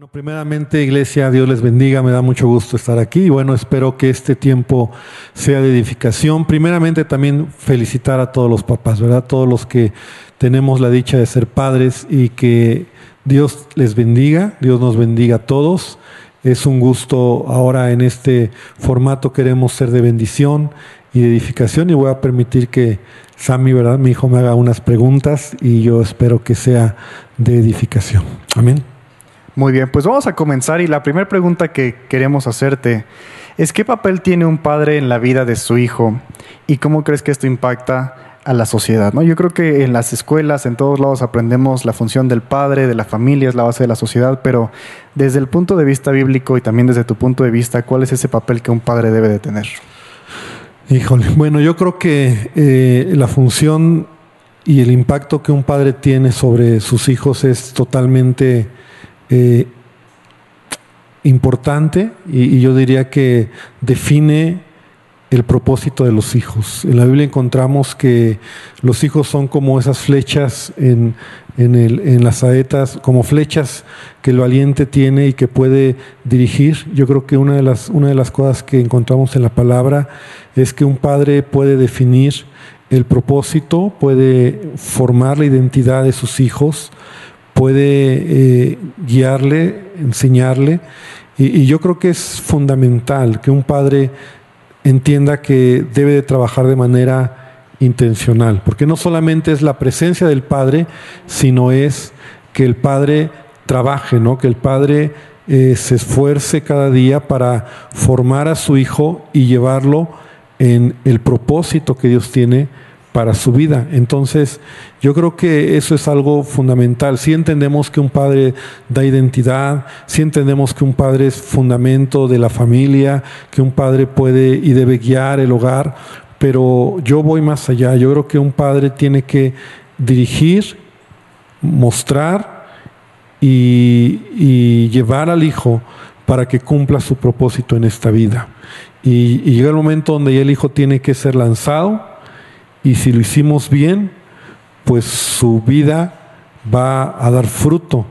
Bueno, primeramente, Iglesia, Dios les bendiga, me da mucho gusto estar aquí y bueno, espero que este tiempo sea de edificación. Primeramente, también felicitar a todos los papás, ¿verdad? Todos los que tenemos la dicha de ser padres y que Dios les bendiga, Dios nos bendiga a todos. Es un gusto ahora en este formato, queremos ser de bendición y de edificación y voy a permitir que Sammy, ¿verdad? Mi hijo me haga unas preguntas y yo espero que sea de edificación. Amén. Muy bien, pues vamos a comenzar y la primera pregunta que queremos hacerte es ¿qué papel tiene un padre en la vida de su hijo y cómo crees que esto impacta a la sociedad? ¿no? Yo creo que en las escuelas, en todos lados aprendemos la función del padre, de la familia, es la base de la sociedad, pero desde el punto de vista bíblico y también desde tu punto de vista, ¿cuál es ese papel que un padre debe de tener? Híjole, bueno, yo creo que eh, la función y el impacto que un padre tiene sobre sus hijos es totalmente eh, importante y, yo diría que define el propósito de los hijos. En la Biblia encontramos que los hijos son como esas flechas en, en, las saetas, como flechas que el valiente tiene y que puede dirigir. Yo creo que una de, las, una de las cosas que encontramos en la palabra es que un padre puede definir el propósito, puede formar la identidad de sus hijos, puede eh, guiarle, enseñarle. Y, yo creo que es fundamental que un padre entienda que debe de trabajar de manera intencional, porque no solamente es la presencia del padre, sino es que el padre trabaje, ¿no? que el padre eh, se esfuerce cada día para formar a su hijo y llevarlo en el propósito que Dios tiene para su vida. Entonces, yo creo que eso es algo fundamental. Si entendemos que un padre da identidad, si entendemos que un padre es fundamento de la familia, que un padre puede y debe guiar el hogar, pero yo voy más allá. Yo creo que un padre tiene que dirigir, mostrar y, llevar al hijo para que cumpla su propósito en esta vida. Y, y llega el momento donde el hijo tiene que ser lanzado y si lo hicimos bien, pues su vida va a dar fruto.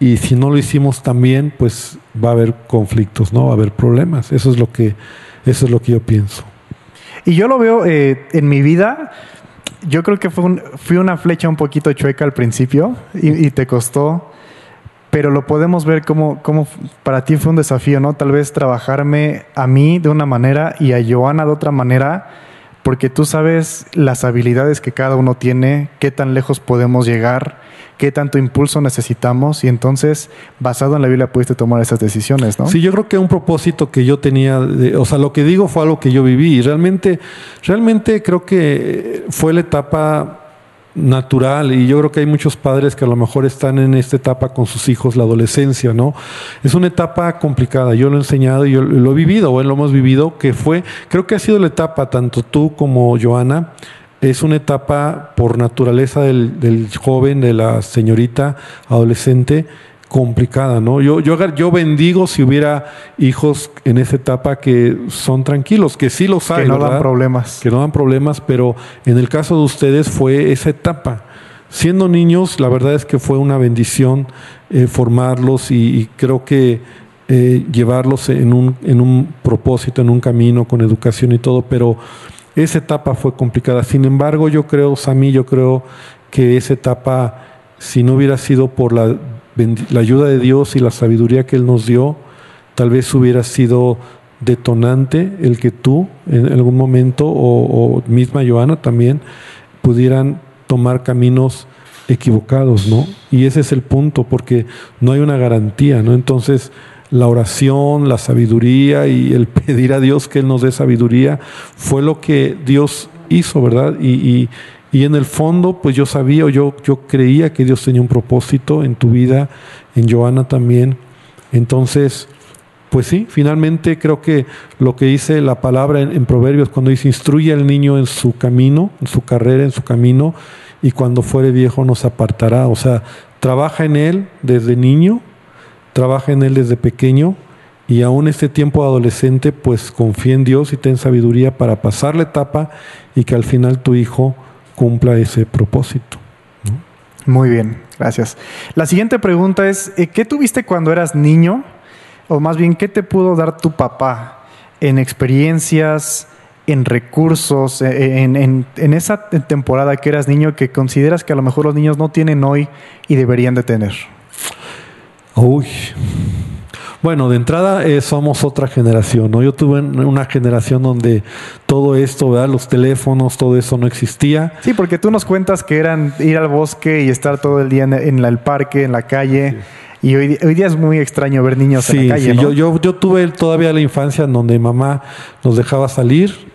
Y si no lo hicimos tan bien, pues va a haber conflictos, ¿no? Va a haber problemas. Eso es lo que, eso es lo que yo pienso. Y yo lo veo eh, en mi vida. Yo creo que fue fui una flecha un poquito chueca al principio y, y te costó pero lo podemos ver como, como, para ti fue un desafío, ¿no? Tal vez trabajarme a mí de una manera y a Joana de otra manera porque tú sabes las habilidades que cada uno tiene, qué tan lejos podemos llegar, qué tanto impulso necesitamos y entonces, basado en la Biblia, pudiste tomar esas decisiones, ¿no? Sí, yo creo que un propósito que yo tenía, o sea, lo que digo fue algo que yo viví y realmente, realmente creo que fue la etapa natural y yo creo que hay muchos padres que a lo mejor están en esta etapa con sus hijos, la adolescencia, ¿no? Es una etapa complicada, yo lo he enseñado y yo lo he vivido, o lo hemos vivido, que fue, creo que ha sido la etapa, tanto tú como Joana, es una etapa por naturaleza del, del joven, de la señorita adolescente, complicada, ¿no? Yo, yo, yo bendigo si hubiera hijos en esa etapa que son tranquilos, que sí los hay. Que no dan problemas. Que no dan problemas, pero en el caso de ustedes fue esa etapa. Siendo niños, la verdad es que fue una bendición eh, formarlos y, creo que eh, llevarlos en un, en un propósito, en un camino, con educación y todo, pero esa etapa fue complicada. Sin embargo, yo creo, Sammy, yo creo que esa etapa, si no hubiera sido por la la ayuda de Dios y la sabiduría que Él nos dio, tal vez hubiera sido detonante el que tú en algún momento o, misma Joana también pudieran tomar caminos equivocados, ¿no? Y ese es el punto, porque no hay una garantía, ¿no? Entonces, la oración, la sabiduría y el pedir a Dios que Él nos dé sabiduría fue lo que Dios hizo, ¿verdad? y, y en el fondo, pues yo sabía, yo, yo creía que Dios tenía un propósito en tu vida, en Joana también. Entonces, pues sí, finalmente creo que lo que dice la palabra en, Proverbios, cuando dice, instruye al niño en su camino, en su carrera, en su camino, y cuando fuere viejo nos apartará. O sea, trabaja en él desde niño, trabaja en él desde pequeño, y aún este tiempo adolescente, pues confía en Dios y ten sabiduría para pasar la etapa y que al final tu hijo cumpla ese propósito. Muy bien, gracias. La siguiente pregunta es, eh, ¿qué tuviste cuando eras niño? O más bien, ¿qué te pudo dar tu papá en experiencias, en recursos, eh, en, en, esa temporada que eras niño que consideras que a lo mejor los niños no tienen hoy y deberían de tener? Uy, bueno, de entrada eh, somos otra generación, ¿no? Yo tuve una generación donde todo esto, ¿verdad? Los teléfonos, todo eso no existía. Sí, porque tú nos cuentas que eran ir al bosque y estar todo el día en, el parque, en la calle. Y hoy, día es muy extraño ver niños en la calle. Sí, yo, yo, yo tuve todavía la infancia en donde mamá nos dejaba salir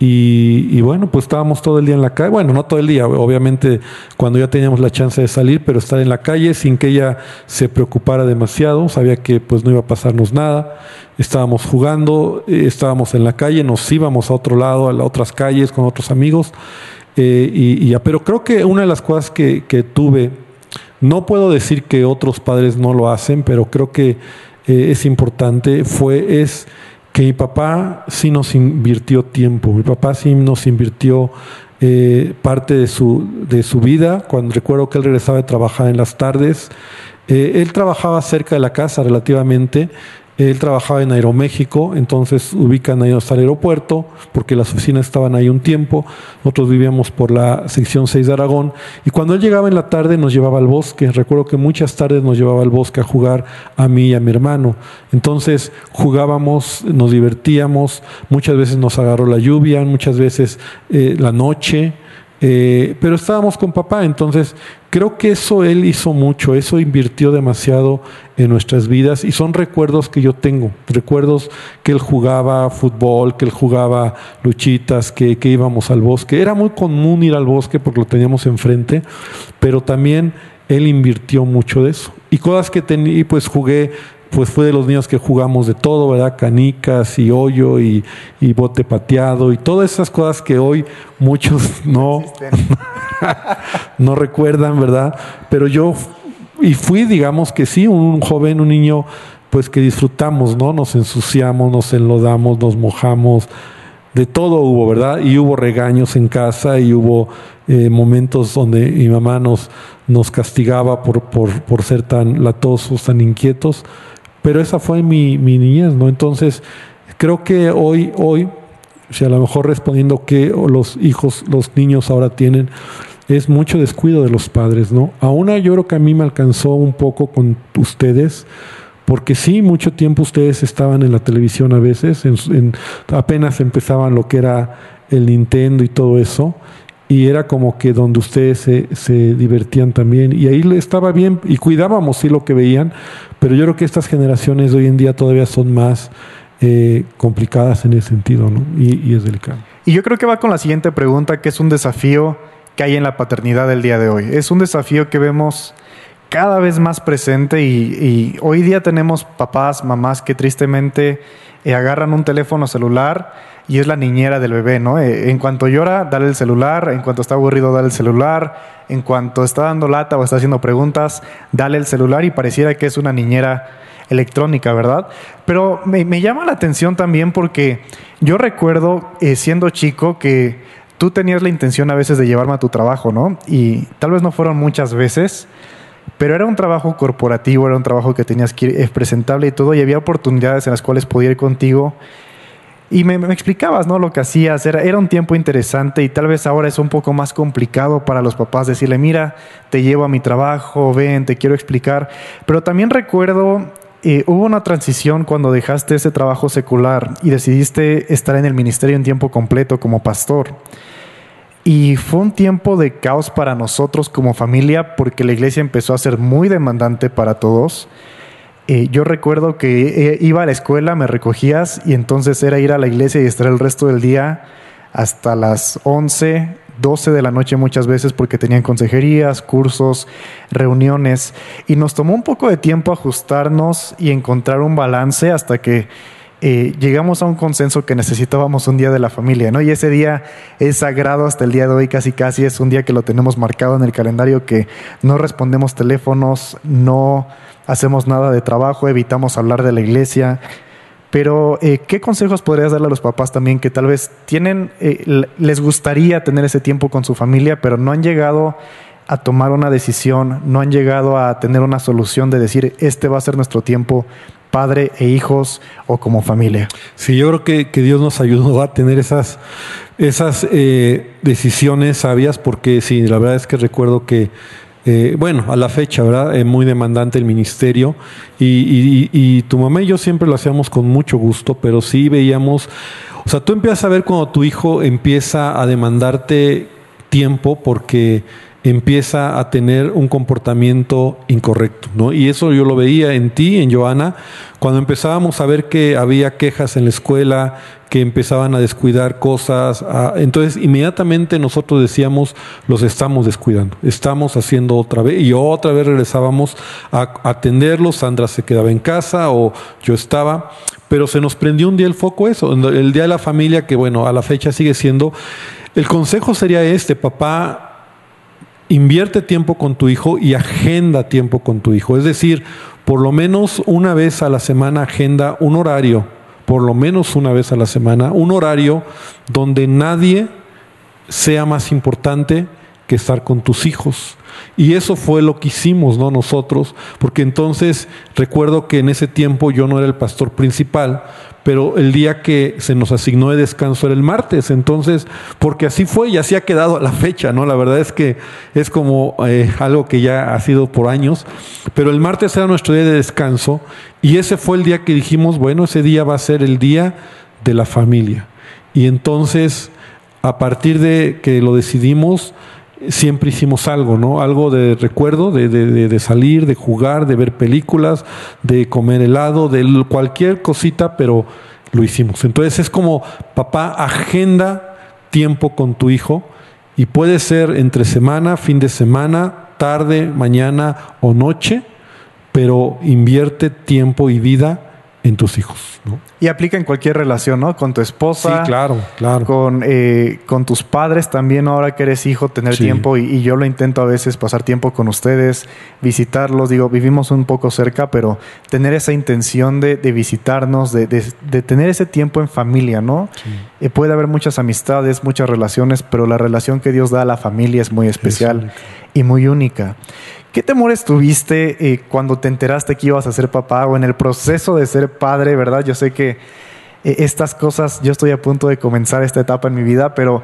y, bueno, pues estábamos todo el día en la calle. Bueno, no todo el día, obviamente cuando ya teníamos la chance de salir, pero estar en la calle sin que ella se preocupara demasiado. Sabía que pues no iba a pasarnos nada. Estábamos jugando, eh, estábamos en la calle, nos íbamos a otro lado, a otras calles con otros amigos. Eh, y, pero creo que una de las cosas que, que, tuve, no puedo decir que otros padres no lo hacen, pero creo que eh, es importante, fue, es que mi papá sí nos invirtió tiempo, mi papá sí nos invirtió eh, parte de su, de su vida, cuando recuerdo que él regresaba de trabajar en las tardes, eh, él trabajaba cerca de la casa relativamente él trabajaba en Aeroméxico, entonces ubican ahí el aeropuerto, porque las oficinas estaban ahí un tiempo. Nosotros vivíamos por la sección 6 de Aragón. Y cuando él llegaba en la tarde, nos llevaba al bosque. Recuerdo que muchas tardes nos llevaba al bosque a jugar a mí y a mi hermano. Entonces jugábamos, nos divertíamos. Muchas veces nos agarró la lluvia, muchas veces eh, la noche. Eh, pero estábamos con papá, entonces creo que eso él hizo mucho, eso invirtió demasiado en nuestras vidas y son recuerdos que yo tengo, recuerdos que él jugaba fútbol, que él jugaba luchitas, que, que íbamos al bosque. Era muy común ir al bosque porque lo teníamos enfrente, pero también él invirtió mucho de eso. Y cosas que tenía, pues jugué pues fue de los niños que jugamos de todo, ¿verdad? Canicas y hoyo y, bote pateado y todas esas cosas que hoy muchos no, no recuerdan, ¿verdad? Pero yo, y fui, digamos que sí, un joven, un niño, pues que disfrutamos, ¿no? Nos ensuciamos, nos enlodamos, nos mojamos, de todo hubo, ¿verdad? Y hubo regaños en casa y hubo eh, momentos donde mi mamá nos, nos castigaba por, por, por ser tan latosos, tan inquietos pero esa fue mi, mi niñez, ¿no? Entonces, creo que hoy, hoy, si a lo mejor respondiendo que los hijos, los niños ahora tienen, es mucho descuido de los padres, ¿no? Aún yo creo que a mí me alcanzó un poco con ustedes, porque sí, mucho tiempo ustedes estaban en la televisión a veces, en, apenas empezaban lo que era el Nintendo y todo eso, y era como que donde ustedes se, se, divertían también y ahí estaba bien y cuidábamos sí lo que veían, pero yo creo que estas generaciones de hoy en día todavía son más eh, complicadas en ese sentido ¿no? y, y, es delicado. Y yo creo que va con la siguiente pregunta, que es un desafío que hay en la paternidad del día de hoy. Es un desafío que vemos cada vez más presente y, y hoy día tenemos papás, mamás que tristemente eh, agarran un teléfono celular y es la niñera del bebé, ¿no? Eh, en cuanto llora, dale el celular, en cuanto está aburrido, dale el celular, en cuanto está dando lata o está haciendo preguntas, dale el celular y pareciera que es una niñera electrónica, ¿verdad? Pero me, llama la atención también porque yo recuerdo eh, siendo chico que tú tenías la intención a veces de llevarme a tu trabajo, ¿no? Y tal vez no fueron muchas veces, pero era un trabajo corporativo, era un trabajo que tenías que ir presentable y todo, y había oportunidades en las cuales podía ir contigo y me, explicabas, ¿no? Lo que hacías, era, un tiempo interesante y tal vez ahora es un poco más complicado para los papás decirle, mira, te llevo a mi trabajo, ven, te quiero explicar. Pero también recuerdo, eh, hubo una transición cuando dejaste ese trabajo secular y decidiste estar en el ministerio en tiempo completo como pastor. Y fue un tiempo de caos para nosotros como familia porque la iglesia empezó a ser muy demandante para todos eh, yo recuerdo que eh, iba a la escuela, me recogías y entonces era ir a la iglesia y estar el resto del día hasta las 11, 12 de la noche muchas veces porque tenían consejerías, cursos, reuniones y nos tomó un poco de tiempo ajustarnos y encontrar un balance hasta que eh, llegamos a un consenso que necesitábamos un día de la familia, ¿no? Y ese día es sagrado hasta el día de hoy, casi casi es un día que lo tenemos marcado en el calendario, que no respondemos teléfonos, no hacemos nada de trabajo, evitamos hablar de la iglesia. Pero, eh, ¿qué consejos podrías darle a los papás también que tal vez tienen, eh, les gustaría tener ese tiempo con su familia, pero no han llegado a tomar una decisión, no han llegado a tener una solución de decir, este va a ser nuestro tiempo padre e hijos o como familia. Sí, yo creo que, que Dios nos ayudó a tener esas, esas eh, decisiones sabias, porque sí, la verdad es que recuerdo que, eh, bueno, a la fecha, ¿verdad? Es muy demandante el ministerio y, y, tu mamá y yo siempre lo hacíamos con mucho gusto, pero sí veíamos, o sea, tú empiezas a ver cuando tu hijo empieza a demandarte tiempo porque empieza a tener un comportamiento incorrecto, ¿no? Y eso yo lo veía en ti, en Joana, cuando empezábamos a ver que había quejas en la escuela, que empezaban a descuidar cosas, entonces inmediatamente nosotros decíamos, los estamos descuidando, estamos haciendo otra vez, y otra vez regresábamos a atenderlos, Sandra se quedaba en casa o yo estaba, pero se nos prendió un día el foco eso, el día de la familia, que bueno, a la fecha sigue siendo, el consejo sería este, papá, invierte tiempo con tu hijo y agenda tiempo con tu hijo. Es decir, por lo menos una vez a la semana agenda un horario, por lo menos una vez a la semana, un horario donde nadie sea más importante que estar con tus hijos. Y eso fue lo que hicimos, ¿no? Nosotros, porque entonces recuerdo que en ese tiempo yo no era el pastor principal, pero el día que se nos asignó de descanso era el martes, entonces, porque así fue y así ha quedado la fecha, ¿no? La verdad es que es como eh, algo que ya ha sido por años, pero el martes era nuestro día de descanso y ese fue el día que dijimos, bueno, ese día va a ser el día de la familia. Y entonces, a partir de que lo decidimos, siempre hicimos algo, ¿no? Algo de recuerdo, de, de, de, salir, de jugar, de ver películas, de comer helado, de cualquier cosita, pero lo hicimos. Entonces es como, papá, agenda tiempo con tu hijo y puede ser entre semana, fin de semana, tarde, mañana o noche, pero invierte tiempo y vida en tus hijos. ¿no? Y aplica en cualquier relación, ¿no? Con tu esposa. Sí, claro, claro. Con, eh, con tus padres también, ahora que eres hijo, tener tiempo. Y, yo lo intento a veces pasar tiempo con ustedes, visitarlos. Digo, vivimos un poco cerca, pero tener esa intención de, visitarnos, de, tener ese tiempo en familia, ¿no? Eh, puede haber muchas amistades, muchas relaciones, pero la relación que Dios da a la familia es muy especial y muy única. ¿Qué temores tuviste eh, cuando te enteraste que ibas a ser papá o en el proceso de ser padre, verdad? Yo sé que eh, estas cosas, yo estoy a punto de comenzar esta etapa en mi vida, pero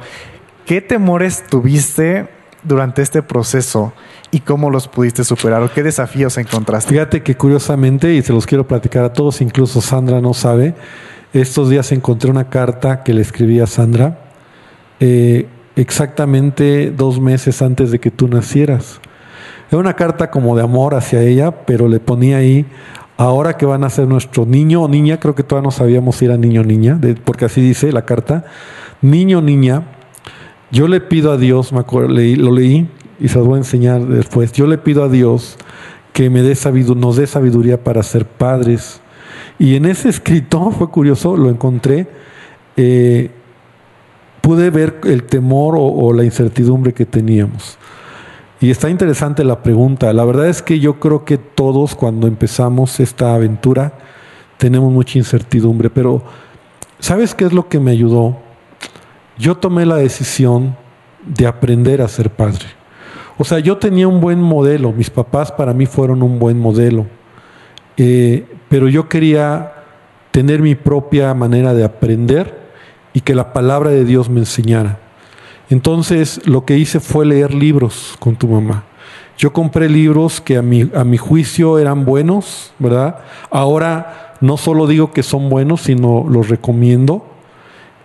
¿qué temores tuviste durante este proceso y cómo los pudiste superar o qué desafíos encontraste? Fíjate que curiosamente, y se los quiero platicar a todos, incluso Sandra no sabe, estos días encontré una carta que le escribí a Sandra eh, exactamente dos meses antes de que tú nacieras. Era una carta como de amor hacia ella, pero le ponía ahí, ahora que van a ser nuestro niño o niña, creo que todavía no sabíamos si era niño o niña, porque así dice la carta, niño o niña, yo le pido a Dios, lo leí y se los voy a enseñar después, yo le pido a Dios que me dé nos dé sabiduría para ser padres. Y en ese escrito, fue curioso, lo encontré, eh, pude ver el temor o la incertidumbre que teníamos. Y está interesante la pregunta. La verdad es que yo creo que todos cuando empezamos esta aventura tenemos mucha incertidumbre, pero ¿sabes qué es lo que me ayudó? Yo tomé la decisión de aprender a ser padre. O sea, yo tenía un buen modelo, mis papás para mí fueron un buen modelo, eh, pero yo quería tener mi propia manera de aprender y que la palabra de Dios me enseñara. Entonces lo que hice fue leer libros con tu mamá. Yo compré libros que a mi, a mi juicio eran buenos, ¿verdad? Ahora no solo digo que son buenos, sino los recomiendo.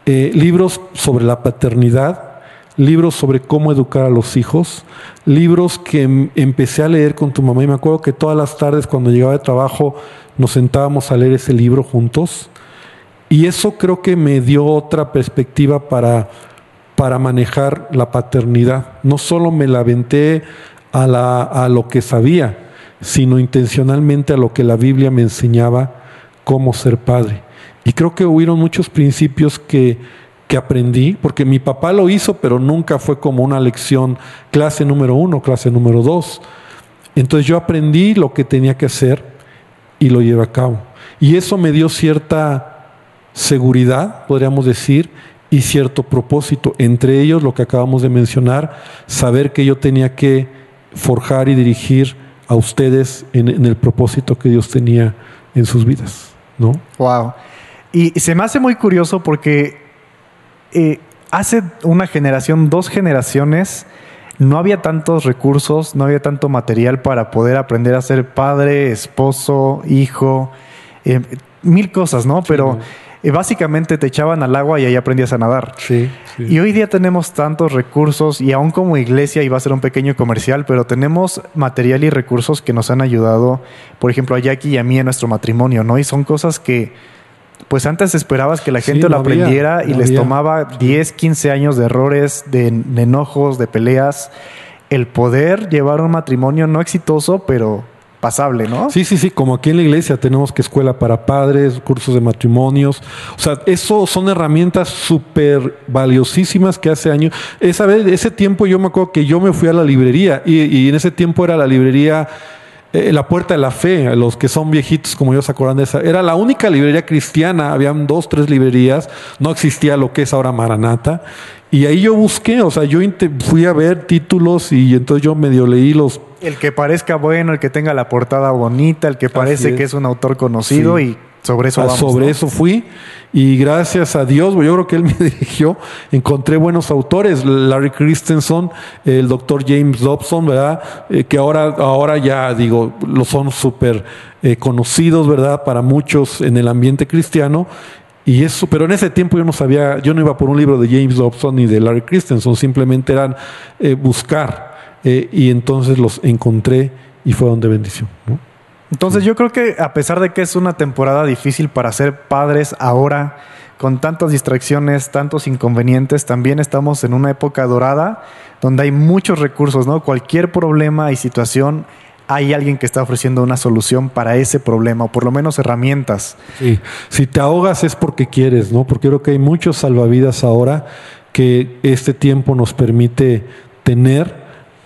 Eh, libros sobre la paternidad, libros sobre cómo educar a los hijos, libros que em, empecé a leer con tu mamá y me acuerdo que todas las tardes cuando llegaba de trabajo nos sentábamos a leer ese libro juntos y eso creo que me dio otra perspectiva para para manejar la paternidad. No solo me la aventé a, lo que sabía, sino intencionalmente a lo que la Biblia me enseñaba cómo ser padre. Y creo que hubieron muchos principios que aprendí, porque mi papá lo hizo, pero nunca fue como una lección clase número uno, clase número dos. Entonces yo aprendí lo que tenía que hacer y lo llevé a cabo. Y eso me dio cierta seguridad, podríamos decir, y cierto propósito, entre ellos lo que acabamos de mencionar, saber que yo tenía que forjar y dirigir a ustedes en, en el propósito que Dios tenía en sus vidas, ¿no? Wow. Y se me hace muy curioso porque eh, hace una generación, dos generaciones, no había tantos recursos, no había tanto material para poder aprender a ser padre, esposo, hijo, eh, mil cosas, ¿no? Pero eh, básicamente te echaban al agua y ahí aprendías a nadar. Sí, Y hoy día tenemos tantos recursos y aún como iglesia, y va a ser un pequeño comercial, pero tenemos material y recursos que nos han ayudado, por ejemplo, a Jackie y a mí en nuestro matrimonio, ¿no? Y son cosas que pues antes esperabas que la gente lo aprendiera y les tomaba 10, 15 años de errores, de, enojos, de peleas. El poder llevar un matrimonio no exitoso, pero pasable, ¿no? Sí, sí, sí, como aquí en la iglesia tenemos que escuela para padres, cursos de matrimonios, o sea, eso son herramientas súper valiosísimas que hace años, esa vez, ese tiempo yo me acuerdo que yo me fui a la librería y, en ese tiempo era la librería eh, la Puerta de la Fe, los que son viejitos como yo se acuerdan de esa, era la única librería cristiana, habían dos, tres librerías, no existía lo que es ahora Maranata, y ahí yo busqué, o sea, yo fui a ver títulos y entonces yo medio leí los... El que parezca bueno, el que tenga la portada bonita, el que parece que es un autor conocido y sobre eso ah, Sobre eso fui y gracias a Dios, yo creo que él me dirigió, encontré buenos autores, Larry Christensen, el doctor James Dobson, ¿verdad? Eh, que ahora, ahora ya digo, lo son súper eh, conocidos, ¿verdad? Para muchos en el ambiente cristiano. Y eso, pero en ese tiempo yo no sabía, yo no iba por un libro de James Dobson ni de Larry Christensen, simplemente eran eh, buscar. Y entonces los encontré y fue donde bendición. ¿no? Entonces yo creo que a pesar de que es una temporada difícil para ser padres ahora, con tantas distracciones, tantos inconvenientes, también estamos en una época dorada donde hay muchos recursos, ¿no? Cualquier problema y situación, hay alguien que está ofreciendo una solución para ese problema, o por lo menos herramientas. Sí, si te ahogas es porque quieres, ¿no? Porque creo que hay muchos salvavidas ahora que este tiempo nos permite tener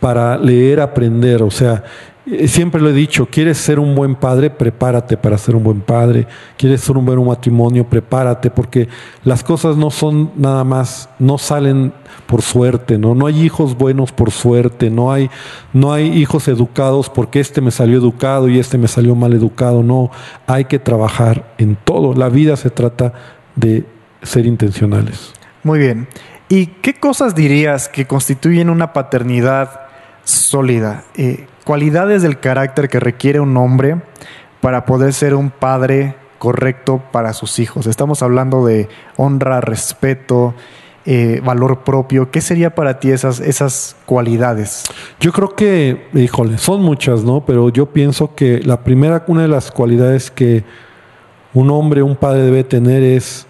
para leer, aprender, o sea, eh, siempre lo he dicho, quieres ser un buen padre, prepárate para ser un buen padre. Quieres ser un buen matrimonio, prepárate, porque las cosas no son nada más, no salen por suerte, ¿no? No hay hijos buenos por suerte, no hay, no hay hijos educados porque este me salió educado y este me salió mal educado, no. Hay que trabajar en todo. La vida se trata de ser intencionales. Muy bien. ¿Y qué cosas dirías que constituyen una paternidad sólida? Eh, cualidades del carácter que requiere un hombre para poder ser un padre correcto para sus hijos. Estamos hablando de honra, respeto, eh, valor propio. ¿Qué sería para ti esas, esas cualidades? Yo creo que, híjole, son muchas, ¿no? Pero yo pienso que la primera, una de las cualidades que un hombre, un padre debe tener es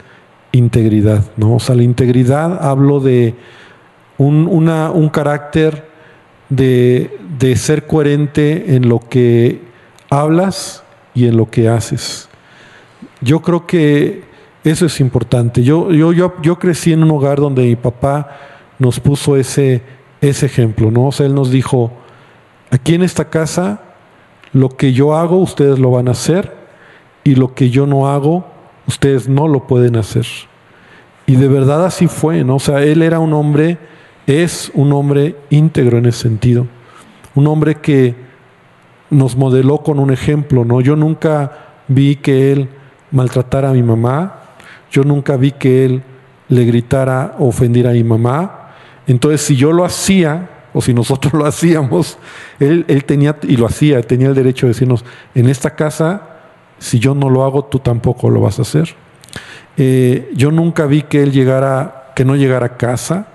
integridad, ¿no? O sea, la integridad hablo de un, una, un carácter de, de ser coherente en lo que hablas y en lo que haces. Yo creo que eso es importante. Yo, yo, yo, yo crecí en un hogar donde mi papá nos puso ese, ese ejemplo, ¿no? O sea, él nos dijo, aquí en esta casa, lo que yo hago, ustedes lo van a hacer, y lo que yo no hago, ustedes no lo pueden hacer. Y de verdad así fue, ¿no? O sea, él era un hombre es un hombre íntegro en ese sentido. Un hombre que nos modeló con un ejemplo, ¿no? Yo nunca vi que él maltratara a mi mamá, yo nunca vi que él le gritara o ofendiera a mi mamá. Entonces, si yo lo hacía, o si nosotros lo hacíamos, él, él tenía, y lo hacía, tenía el derecho de decirnos, en esta casa, si yo no lo hago, tú tampoco lo vas a hacer. Eh, yo nunca vi que él llegara, que no llegara a casa,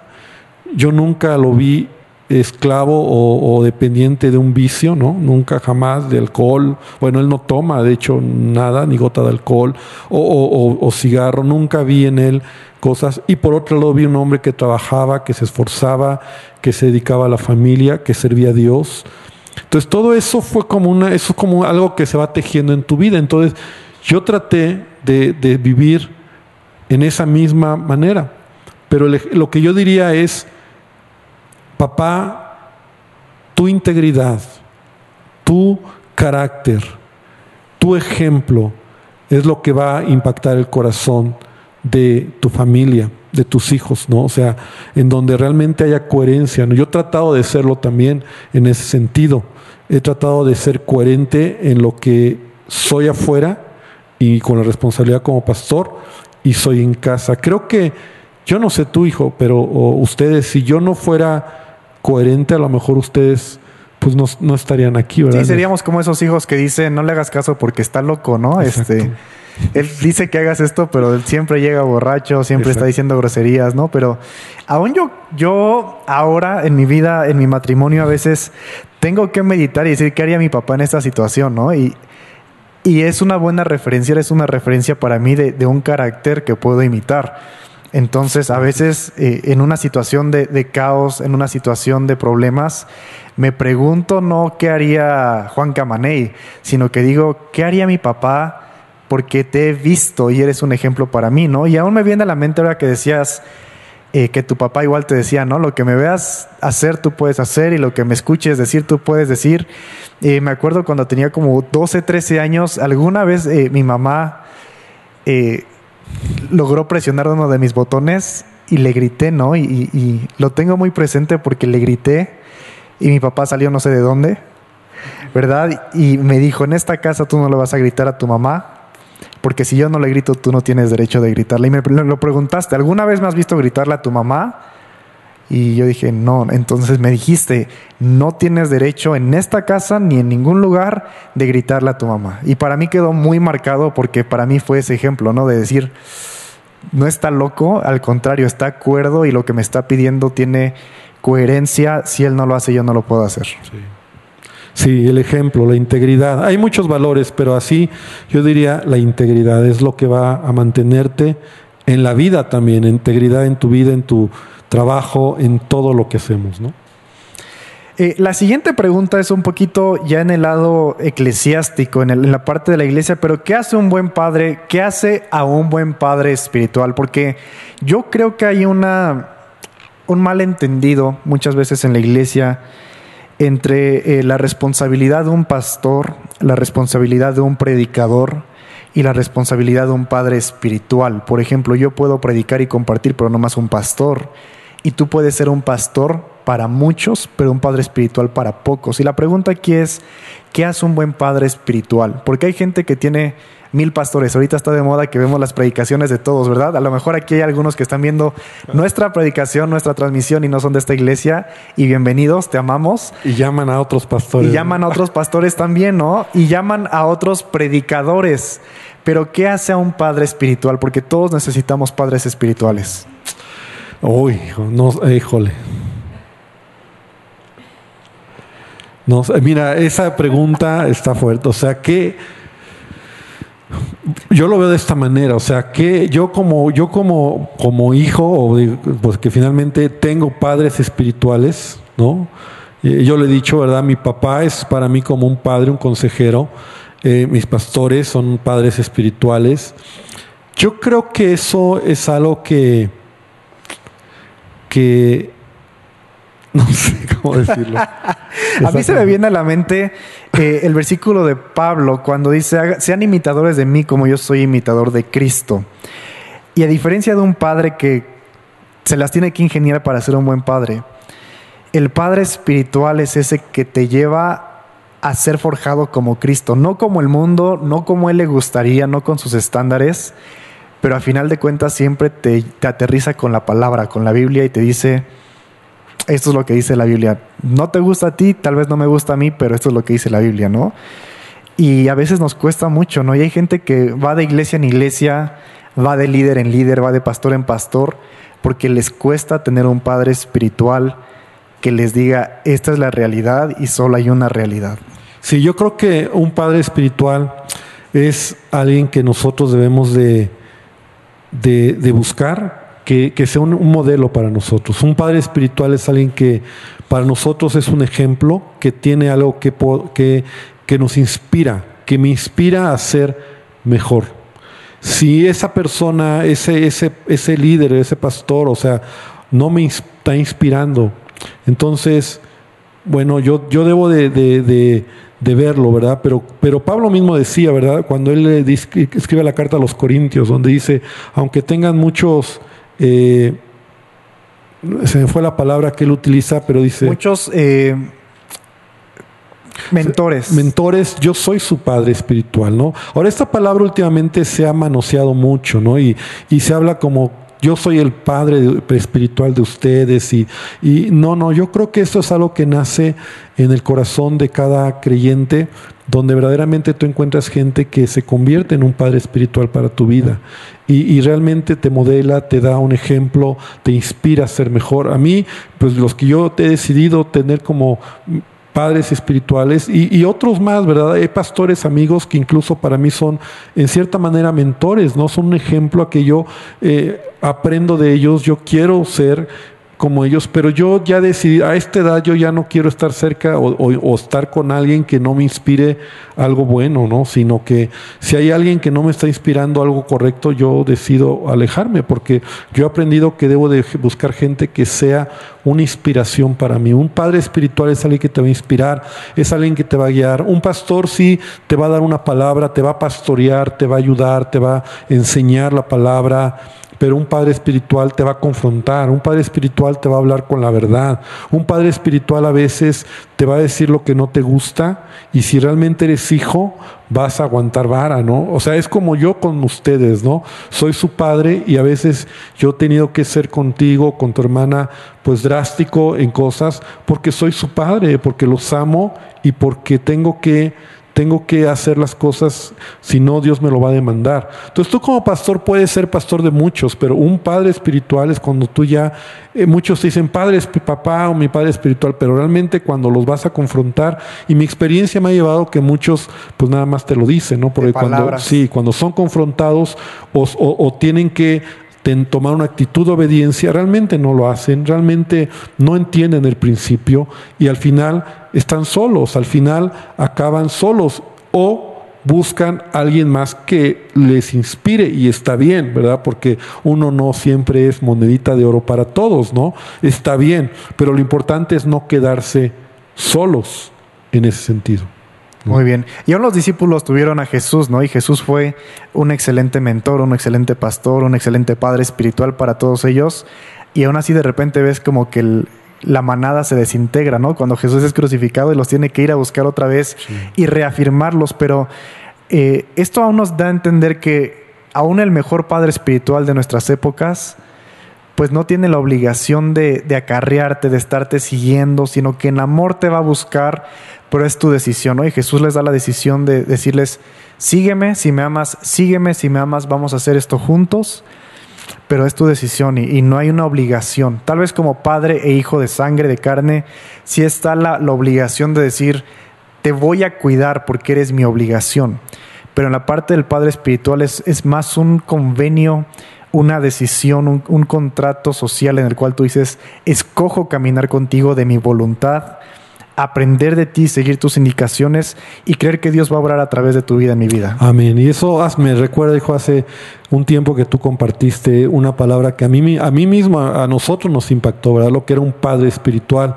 yo nunca lo vi esclavo o, dependiente de un vicio, ¿no? Nunca jamás de alcohol. Bueno, él no toma, de hecho, nada, ni gota de alcohol o, o, cigarro. Nunca vi en él cosas. Y por otro lado vi un hombre que trabajaba, que se esforzaba, que se dedicaba a la familia, que servía a Dios. Entonces todo eso fue como una, eso es como algo que se va tejiendo en tu vida. Entonces yo traté de, de vivir en esa misma manera. Pero lo que yo diría es Papá, tu integridad, tu carácter, tu ejemplo es lo que va a impactar el corazón de tu familia. de tus hijos, ¿no? O sea, en donde realmente haya coherencia. Yo he tratado de serlo también en ese sentido. He tratado de ser coherente en lo que soy afuera y con la responsabilidad como pastor y soy en casa. Creo que, yo no sé tu hijo, pero ustedes, si yo no fuera coherente, a lo mejor ustedes pues no, estarían aquí, ¿verdad? Sí, seríamos como esos hijos que dicen, no le hagas caso porque está loco, ¿no? Este, él dice que hagas esto, pero él siempre llega borracho, siempre está diciendo groserías, ¿no? Pero aún yo, yo ahora en mi vida, en mi matrimonio, a veces tengo que meditar y decir qué haría mi papá en esta situación, ¿no? Y, y es una buena referencia, es una referencia para mí de, de un carácter que puedo imitar. Entonces, a veces eh, en una situación de, caos, en una situación de problemas, me pregunto no qué haría Juan Camaney, sino que digo, ¿qué haría mi papá? Porque te he visto y eres un ejemplo para mí, ¿no? Y aún me viene a la mente ahora que decías eh, que tu papá igual te decía, ¿no? Lo que me veas hacer, tú puedes hacer y lo que me escuches decir, tú puedes decir. Eh, me acuerdo cuando tenía como 12, 13 años, alguna vez mi mamá logró presionar uno de mis botones y le grité, ¿no? Y, lo tengo muy presente porque le grité y mi papá salió no sé de dónde, ¿verdad? Y me dijo, en esta casa tú no le vas a gritar a tu mamá, porque si yo no le grito, tú no tienes derecho de gritarle. Y me lo preguntaste, ¿alguna vez me has visto gritarle a tu mamá? Y yo dije, no, entonces me dijiste, no tienes derecho en esta casa ni en ningún lugar de gritarle a tu mamá. Y para mí quedó muy marcado porque para mí fue ese ejemplo, ¿no? De decir, no está loco, al contrario, está cuerdo y lo que me está pidiendo tiene coherencia. Si él no lo hace, yo no lo puedo hacer. Sí. el ejemplo, la integridad. Hay muchos valores, pero así yo diría la integridad es lo que va a mantenerte en la vida también, integridad en tu vida, en tu trabajo en todo lo que hacemos, ¿no? Eh, la siguiente pregunta es un poquito ya en el lado eclesiástico, en, la parte de la iglesia, pero ¿qué hace un buen padre? ¿Qué hace a un buen padre espiritual? Porque yo creo que hay una, un malentendido muchas veces en la iglesia entre eh, la responsabilidad de un pastor, la responsabilidad de un predicador y la responsabilidad de un padre espiritual. Por ejemplo, yo puedo predicar y compartir, pero no más un pastor y tú puedes ser un pastor para muchos, pero un padre espiritual para pocos. Y la pregunta aquí es, ¿qué hace un buen padre espiritual? Porque hay gente que tiene mil pastores. Ahorita está de moda que vemos las predicaciones de todos, ¿verdad? A lo mejor aquí hay algunos que están viendo nuestra predicación, nuestra transmisión y no son de esta iglesia. Y bienvenidos, te amamos. Y llaman a otros pastores. Y llaman a otros pastores también, ¿no? Y llaman a otros predicadores. Pero ¿qué hace a un padre espiritual? Porque todos necesitamos padres espirituales. Uy, no, híjole. No, mira, esa pregunta está fuerte. O sea, que yo lo veo de esta manera. O sea, que yo como, yo como, como hijo, pues que finalmente tengo padres espirituales, ¿no? Yo le he dicho, ¿verdad? Mi papá es para mí como un padre, un consejero. Eh, mis pastores son padres espirituales. Yo creo que eso es algo que que no sé cómo decirlo. a mí se me viene a la mente eh, el versículo de Pablo cuando dice, sean imitadores de mí como yo soy imitador de Cristo. Y a diferencia de un padre que se las tiene que ingeniar para ser un buen padre, el padre espiritual es ese que te lleva a ser forjado como Cristo, no como el mundo, no como Él le gustaría, no con sus estándares, pero a final de cuentas siempre te, aterriza con la palabra, con la Biblia y te dice, esto es lo que dice la Biblia. No te gusta a ti, tal vez no me gusta a mí, pero esto es lo que dice la Biblia, ¿no? Y a veces nos cuesta mucho, ¿no? Y hay gente que va de iglesia en iglesia, va de líder en líder, va de pastor en pastor, porque les cuesta tener un padre espiritual que les diga, esta es la realidad y solo hay una realidad. Sí, yo creo que un padre espiritual es alguien que nosotros debemos de de, buscar que, sea un, modelo para nosotros. Un padre espiritual es alguien que para nosotros es un ejemplo, que tiene algo que, que, que nos inspira, que me inspira a ser mejor. Si esa persona, ese, ese, ese líder, ese pastor, o sea, no me está inspirando, entonces, bueno, yo, yo debo de de verlo, ¿verdad? Pero, pero Pablo mismo decía, ¿verdad? Cuando él escribe la carta a los Corintios, donde dice, aunque tengan muchos eh, se me fue la palabra que él utiliza, pero dice... Muchos eh, mentores. Mentores, yo soy su padre espiritual, ¿no? Ahora, esta palabra últimamente se ha manoseado mucho, ¿no? Y, y se habla como yo soy el padre espiritual de ustedes y, y, no, no, yo creo que esto es algo que nace en el corazón de cada creyente, donde verdaderamente tú encuentras gente que se convierte en un padre espiritual para tu vida y, y realmente te modela, te da un ejemplo, te inspira a ser mejor. A mí, pues los que yo te he decidido tener como padres espirituales y, otros más, ¿verdad? Hay pastores amigos que incluso para mí son en cierta manera mentores, ¿no? Son un ejemplo a que yo eh, aprendo de ellos, yo quiero ser como ellos, pero yo ya decidí, a esta edad yo ya no quiero estar cerca o, estar con alguien que no me inspire algo bueno, ¿no? Sino que si hay alguien que no me está inspirando algo correcto, yo decido alejarme, porque yo he aprendido que debo de buscar gente que sea una inspiración para mí. Un padre espiritual es alguien que te va a inspirar, es alguien que te va a guiar. Un pastor sí te va a dar una palabra, te va a pastorear, te va a ayudar, te va a enseñar la palabra pero un padre espiritual te va a confrontar, un padre espiritual te va a hablar con la verdad, un padre espiritual a veces te va a decir lo que no te gusta y si realmente eres hijo vas a aguantar vara, ¿no? O sea, es como yo con ustedes, ¿no? Soy su padre y a veces yo he tenido que ser contigo, con tu hermana, pues drástico en cosas porque soy su padre, porque los amo y porque tengo que tengo que hacer las cosas, si no Dios me lo va a demandar. Entonces tú como pastor puedes ser pastor de muchos, pero un padre espiritual es cuando tú ya, eh, muchos te dicen padre es mi papá o mi padre espiritual, pero realmente cuando los vas a confrontar, y mi experiencia me ha llevado que muchos pues nada más te lo dicen, ¿no? Porque cuando, sí, cuando son confrontados o, o, o tienen que en tomar una actitud de obediencia, realmente no lo hacen, realmente no entienden el principio y al final están solos, al final acaban solos o buscan a alguien más que les inspire y está bien, ¿verdad? Porque uno no siempre es monedita de oro para todos, ¿no? Está bien, pero lo importante es no quedarse solos en ese sentido. Muy bien. Y aún los discípulos tuvieron a Jesús, ¿no? Y Jesús fue un excelente mentor, un excelente pastor, un excelente padre espiritual para todos ellos. Y aún así de repente ves como que el, la manada se desintegra, ¿no? Cuando Jesús es crucificado y los tiene que ir a buscar otra vez sí. y reafirmarlos. Pero eh, esto aún nos da a entender que aún el mejor padre espiritual de nuestras épocas, pues no tiene la obligación de, acarrearte, de estarte siguiendo, sino que en amor te va a buscar, pero es tu decisión, ¿no? Y Jesús les da la decisión de decirles, sígueme, si me amas, sígueme, si me amas, vamos a hacer esto juntos, pero es tu decisión y, no hay una obligación. Tal vez como padre e hijo de sangre, de carne, sí está la, la obligación de decir, te voy a cuidar porque eres mi obligación. Pero en la parte del padre espiritual es, es más un convenio, una decisión, un, un, contrato social en el cual tú dices, escojo caminar contigo de mi voluntad, aprender de ti, seguir tus indicaciones y creer que Dios va a obrar a través de tu vida en mi vida. Amén. Y eso me recuerda, hijo, hace un tiempo que tú compartiste una palabra que a mí, a mí mismo, a nosotros nos impactó, ¿verdad? Lo que era un padre espiritual.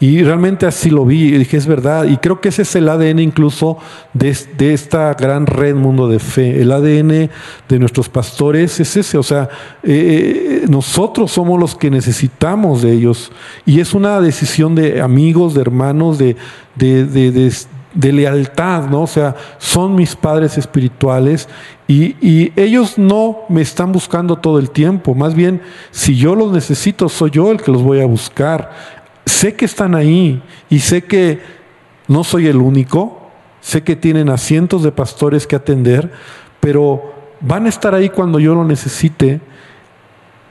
Y realmente así lo vi y dije, es verdad. Y creo que ese es el ADN incluso de, de esta gran red mundo de fe. El ADN de nuestros pastores es ese. O sea, eh, nosotros somos los que necesitamos de ellos. Y es una decisión de amigos, de hermanos, de, de de lealtad, ¿no? O sea, son mis padres espirituales y, ellos no me están buscando todo el tiempo. Más bien, si yo los necesito, soy yo el que los voy a buscar. Sé que están ahí y sé que no soy el único. Sé que tienen a cientos de pastores que atender, pero van a estar ahí cuando yo lo necesite.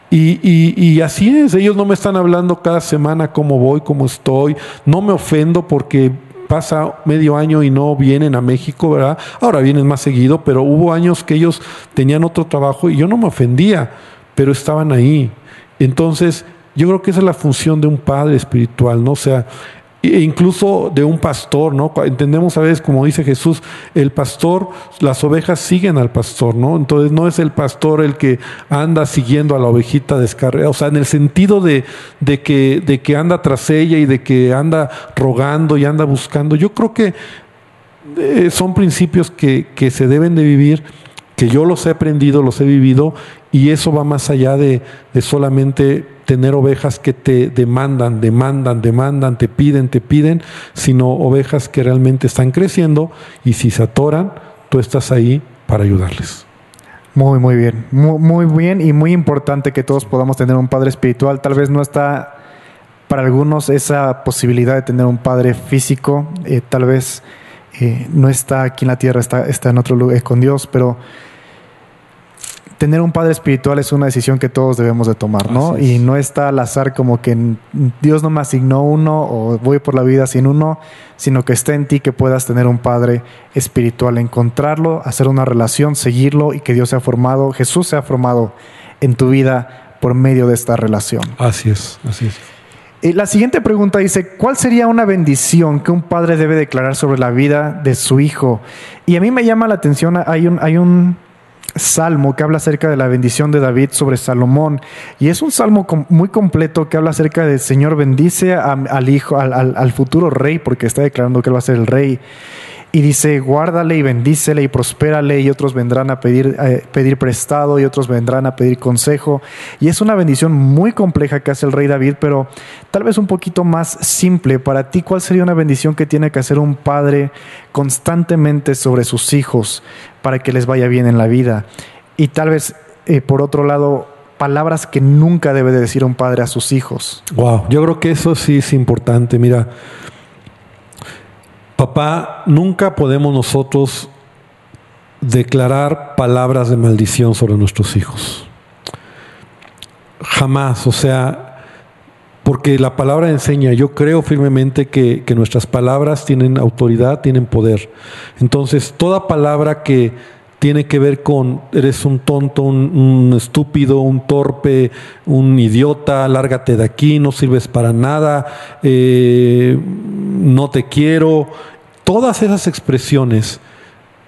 Y, y, y, así es, ellos no me están hablando cada semana cómo voy, cómo estoy, no me ofendo porque pasa medio año y no vienen a México, ¿verdad? Ahora vienen más seguido, pero hubo años que ellos tenían otro trabajo y yo no me ofendía, pero estaban ahí. Entonces, yo creo que esa es la función de un padre espiritual, ¿no? O sea, e incluso de un pastor, ¿no? Entendemos a veces, como dice Jesús, el pastor, las ovejas siguen al pastor, ¿no? Entonces no es el pastor el que anda siguiendo a la ovejita descarriada, o sea, en el sentido de, de, que, de que anda tras ella y de que anda rogando y anda buscando. Yo creo que eh, son principios que, que se deben de vivir que yo los he aprendido, los he vivido, y eso va más allá de, de solamente tener ovejas que te demandan, demandan, demandan, te piden, te piden, sino ovejas que realmente están creciendo y si se atoran, tú estás ahí para ayudarles. Muy, muy bien. Muy, muy, bien y muy importante que todos podamos tener un padre espiritual. Tal vez no está para algunos esa posibilidad de tener un padre físico, eh, tal vez eh, no está aquí en la tierra, está, está en otro lugar con Dios, pero tener un padre espiritual es una decisión que todos debemos de tomar, ¿no? Y no está al azar como que Dios no me asignó uno o voy por la vida sin uno, sino que está en ti que puedas tener un padre espiritual, encontrarlo, hacer una relación, seguirlo y que Dios sea formado, Jesús sea formado en tu vida por medio de esta relación. Así es, así es. Y la siguiente pregunta dice, ¿cuál sería una bendición que un padre debe declarar sobre la vida de su hijo? Y a mí me llama la atención, hay un, hay un salmo que habla acerca de la bendición de David sobre Salomón. Y es un salmo muy completo que habla acerca del Señor bendice al hijo, al, al, futuro rey, porque está declarando que él va a ser el rey. Y dice, guárdale y bendícele y prospérale y otros vendrán a pedir, eh, pedir prestado y otros vendrán a pedir consejo. Y es una bendición muy compleja que hace el rey David, pero tal vez un poquito más simple. Para ti, ¿cuál sería una bendición que tiene que hacer un padre constantemente sobre sus hijos para que les vaya bien en la vida? Y tal vez, eh, por otro lado, palabras que nunca debe de decir un padre a sus hijos. Wow, yo creo que eso sí es importante. Mira, Papá, nunca podemos nosotros declarar palabras de maldición sobre nuestros hijos. Jamás, o sea, porque la palabra enseña, yo creo firmemente que, que, nuestras palabras tienen autoridad, tienen poder. Entonces, toda palabra que tiene que ver con eres un tonto, un, estúpido, un torpe, un idiota, lárgate de aquí, no sirves para nada, eh, no te quiero, todas esas expresiones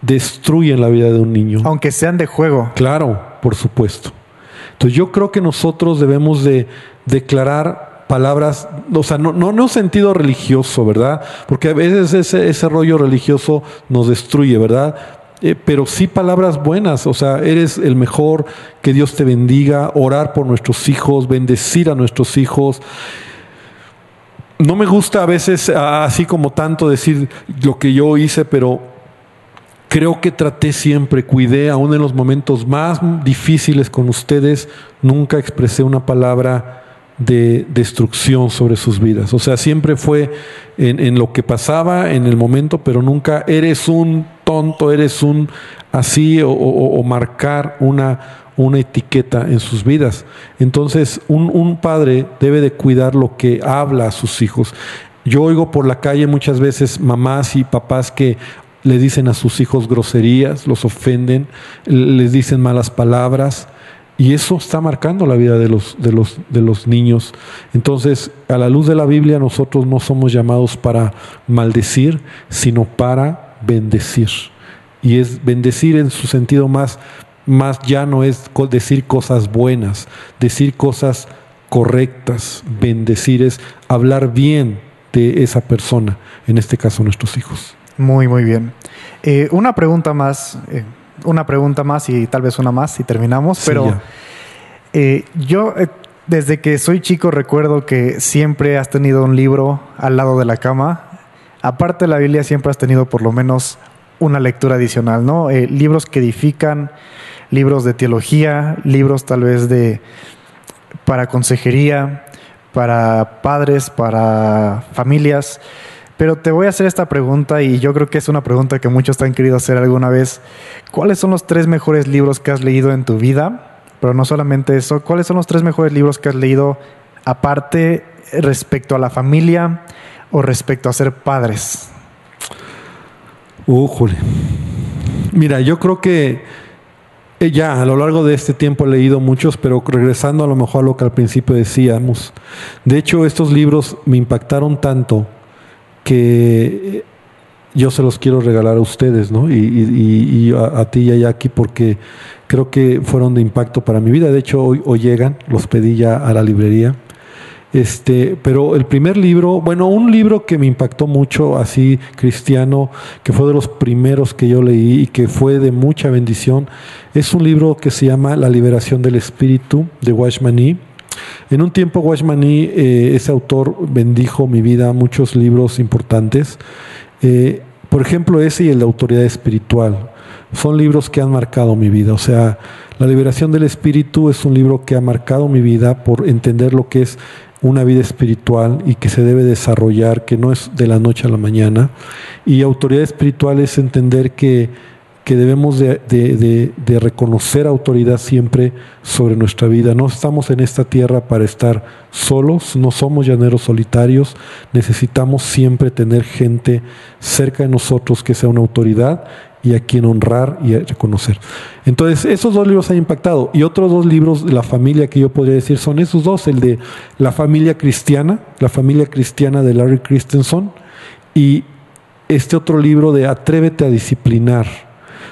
destruyen la vida de un niño. Aunque sean de juego. Claro, por supuesto. Entonces yo creo que nosotros debemos de declarar palabras, o sea, no, no un sentido religioso, ¿verdad? Porque a veces ese, ese rollo religioso nos destruye, ¿verdad? Eh, pero sí palabras buenas, o sea, eres el mejor, que Dios te bendiga, orar por nuestros hijos, bendecir a nuestros hijos no me gusta a veces así como tanto decir lo que yo hice, pero creo que traté siempre, cuidé, aún en los momentos más difíciles con ustedes, nunca expresé una palabra de destrucción sobre sus vidas. O sea, siempre fue en, lo que pasaba en el momento, pero nunca eres un tonto, eres un así o marcar una, una etiqueta en sus vidas. Entonces, un, padre debe de cuidar lo que habla a sus hijos. Yo oigo por la calle muchas veces mamás y papás que le dicen a sus hijos groserías, los ofenden, les dicen malas palabras. Y eso está marcando la vida de los, de, los, de los niños. Entonces, a la luz de la Biblia, nosotros no somos llamados para maldecir, sino para bendecir. Y es bendecir en su sentido más más ya no es decir cosas buenas, decir cosas correctas, bendecir es hablar bien de esa persona, en este caso nuestros hijos. Muy, muy bien. Eh, una pregunta más, eh, una pregunta más y tal vez una más y terminamos, pero eh, yo desde que soy chico recuerdo que siempre has tenido un libro al lado de la cama. Aparte de la Biblia siempre has tenido por lo menos una lectura adicional, ¿no? libros que edifican, libros de teología, libros tal vez de para consejería, para padres, para familias. Pero te voy a hacer esta pregunta y yo creo que es una pregunta que muchos te han querido hacer alguna vez. ¿Cuáles son los tres mejores libros que has leído en tu vida? Pero no solamente eso, ¿cuáles son los tres mejores libros que has leído aparte respecto a la familia o respecto a ser padres? Mira, yo creo que eh, ya a lo largo de este tiempo he leído muchos, pero regresando a lo mejor a lo que al principio decíamos, de hecho estos libros me impactaron tanto que yo se los quiero regalar a ustedes, ¿no? Y, a, ti y a Jackie porque creo que fueron de impacto para mi vida. De hecho, hoy, hoy llegan, los pedí ya a la librería. Este, pero el primer libro, bueno, un libro que me impactó mucho, así cristiano, que fue de los primeros que yo leí y que fue de mucha bendición, es un libro que se llama La liberación del espíritu de Washmani. En un tiempo Washmani, eh, ese autor bendijo mi vida, muchos libros importantes. Eh, por ejemplo, ese y el de autoridad espiritual. Son libros que han marcado mi vida. O sea, La liberación del espíritu es un libro que ha marcado mi vida por entender lo que es una vida espiritual y que se debe desarrollar, que no es de la noche a la mañana. Y autoridad espiritual es entender que que debemos de, reconocer autoridad siempre sobre nuestra vida. No estamos en esta tierra para estar solos, no somos llaneros solitarios, necesitamos siempre tener gente cerca de nosotros que sea una autoridad y a quien honrar y reconocer. Entonces, esos dos libros han impactado. Y otros dos libros de la familia que yo podría decir son esos dos, el de La familia cristiana, La familia cristiana de Larry Christensen, y este otro libro de Atrévete a disciplinar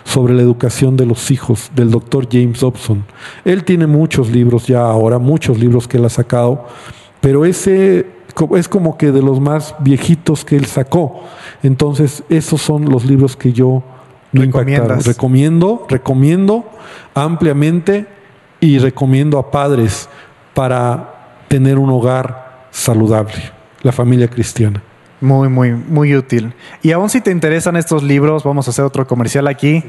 sobre la educación de los hijos del doctor James Dobson. Él tiene muchos libros ya ahora, muchos libros que él ha sacado, pero ese es como que de los más viejitos que él sacó. Entonces, esos son los libros que yo me Recomiendo, recomiendo ampliamente y recomiendo a padres para tener un hogar saludable, la familia cristiana. Muy, muy, muy útil. Y aún si te interesan estos libros, vamos a hacer otro comercial aquí.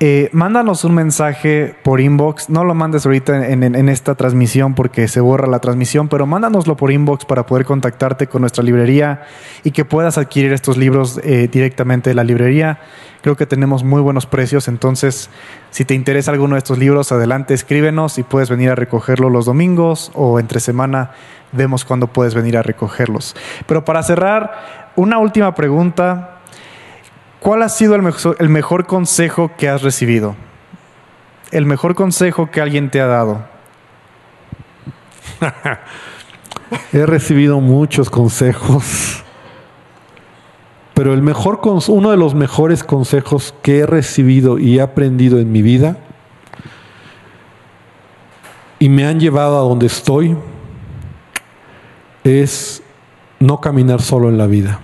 Eh, mándanos un mensaje por inbox. No lo mandes ahorita en, esta transmisión porque se borra la transmisión, pero mándanoslo por inbox para poder contactarte con nuestra librería y que puedas adquirir estos libros eh, directamente de la librería. Creo que tenemos muy buenos precios, entonces si te interesa alguno de estos libros, adelante, escríbenos y puedes venir a recogerlo los domingos o entre semana vemos cuándo puedes venir a recogerlos. Pero para cerrar, una última pregunta. ¿Cuál ha sido el mejor, consejo que has recibido? El mejor consejo que alguien te ha dado. He recibido muchos consejos, pero el mejor, uno de los mejores consejos que he recibido y he aprendido en mi vida y me han llevado a donde estoy es no caminar solo en la vida.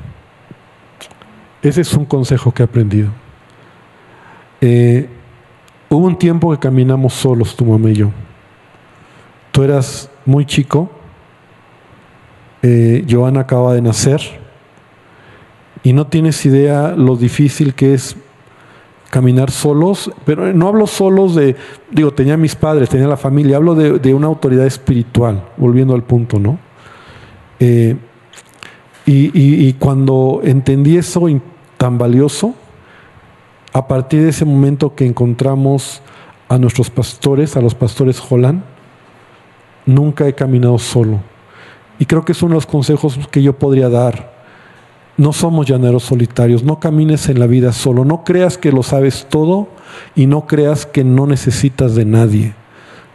Ese es un consejo que he aprendido. Eh, hubo un tiempo que caminamos solos, tu mamá y yo. Tú eras muy chico, eh, acaba de nacer y no tienes idea lo difícil que es caminar solos, pero no hablo solos de, digo, tenía mis padres, tenía la familia, hablo de, una autoridad espiritual, volviendo al punto, ¿no? Eh, y, cuando entendí eso tan valioso, a partir de ese momento que encontramos a nuestros pastores, a los pastores Holland, nunca he caminado solo. Y creo que es uno de los consejos que yo podría dar. No somos llaneros solitarios, no camines en la vida solo, no creas que lo sabes todo y no creas que no necesitas de nadie.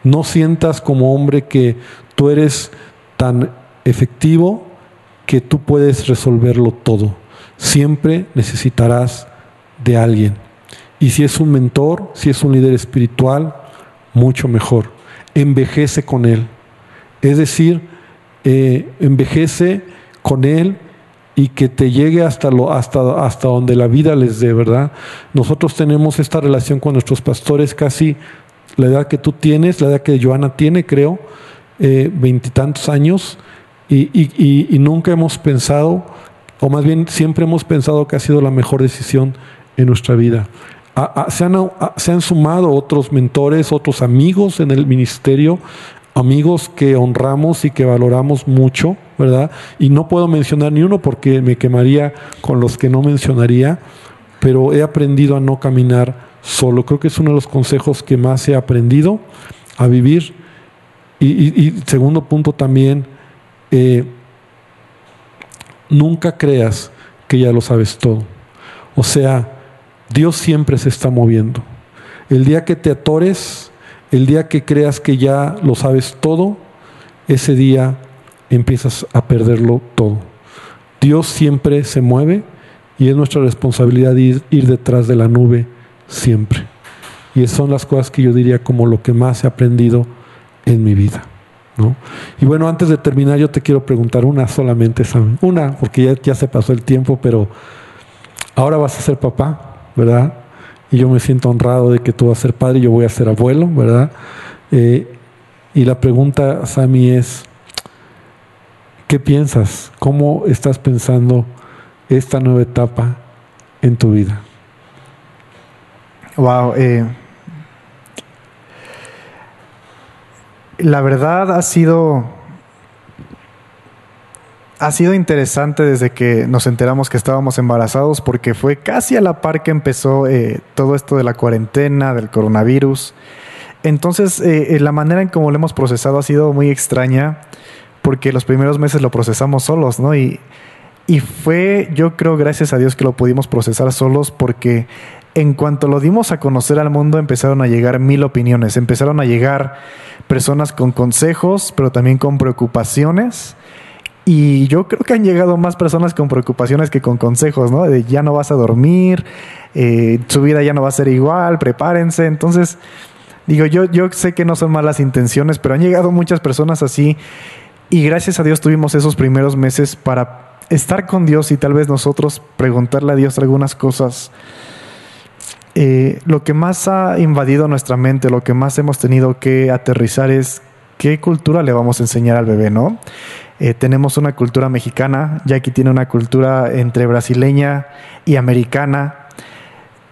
No sientas como hombre que tú eres tan efectivo que tú puedes resolverlo todo. Siempre necesitarás de alguien. Y si es un mentor, si es un líder espiritual, mucho mejor. Envejece con él. Es decir, eh, envejece con él y que te llegue hasta, lo, hasta, hasta donde la vida les dé, ¿verdad? Nosotros tenemos esta relación con nuestros pastores casi la edad que tú tienes, la edad que Joana tiene, creo, eh, veintitantos años y, nunca hemos pensado, o más bien siempre hemos pensado que ha sido la mejor decisión en nuestra vida. se, han, se han sumado otros mentores, otros amigos en el ministerio, amigos que honramos y que valoramos mucho, ¿verdad? Y no puedo mencionar ni uno porque me quemaría con los que no mencionaría, pero he aprendido a no caminar solo. Creo que es uno de los consejos que más he aprendido a vivir. y segundo punto también, eh, nunca creas que ya lo sabes todo. O sea, Dios siempre se está moviendo. El día que te atores, el día que creas que ya lo sabes todo, ese día empiezas a perderlo todo. Dios siempre se mueve y es nuestra responsabilidad ir, detrás de la nube siempre. Y son las cosas que yo diría como lo que más he aprendido en mi vida. Y bueno, antes de terminar, yo te quiero preguntar una solamente, Sam. Una, porque ya, ya se pasó el tiempo, pero ahora vas a ser papá, ¿verdad? Y yo me siento honrado de que tú vas a ser padre y yo voy a ser abuelo, ¿verdad? Eh, y la pregunta, Sammy, es, ¿qué piensas? ¿Cómo estás pensando esta nueva etapa en tu vida? Wow, eh, la verdad ha sido ha sido interesante desde que nos enteramos que estábamos embarazados porque fue casi a la par que empezó eh, todo esto de la cuarentena, del coronavirus. Entonces, eh, eh, la manera en cómo lo hemos procesado ha sido muy extraña porque los primeros meses lo procesamos solos, ¿no? Y, y fue, yo creo, gracias a Dios que lo pudimos procesar solos porque en cuanto lo dimos a conocer al mundo empezaron a llegar mil opiniones, empezaron a llegar personas con consejos, pero también con preocupaciones. Y yo creo que han llegado más personas con preocupaciones que con consejos, ¿no? De ya no vas a dormir, eh, su vida ya no va a ser igual, prepárense. Entonces, digo, yo, yo sé que no son malas intenciones, pero han llegado muchas personas así. Y gracias a Dios tuvimos esos primeros meses para estar con Dios y tal vez nosotros preguntarle a Dios algunas cosas eh, lo que más ha invadido nuestra mente, lo que más hemos tenido que aterrizar es qué cultura le vamos a enseñar al bebé, ¿no? Eh, tenemos una cultura mexicana, Jackie tiene una cultura entre brasileña y americana.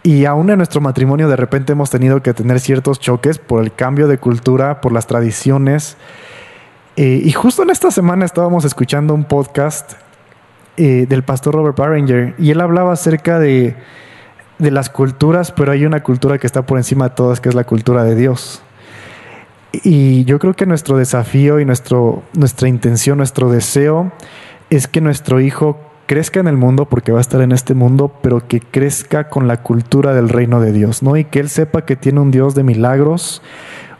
Y aún en nuestro matrimonio de repente hemos tenido que tener ciertos choques por el cambio de cultura, por las tradiciones. Eh, y justo en esta semana estábamos escuchando un podcast del pastor Robert Barringer y él hablaba acerca de de las culturas, pero hay una cultura que está por encima de todas, que es la cultura de Dios. Y yo creo que nuestro desafío y nuestro, nuestra intención, nuestro deseo es que nuestro hijo crezca en el mundo porque va a estar en este mundo, pero que crezca con la cultura del reino de Dios, ¿no? Y que él sepa que tiene un Dios de milagros,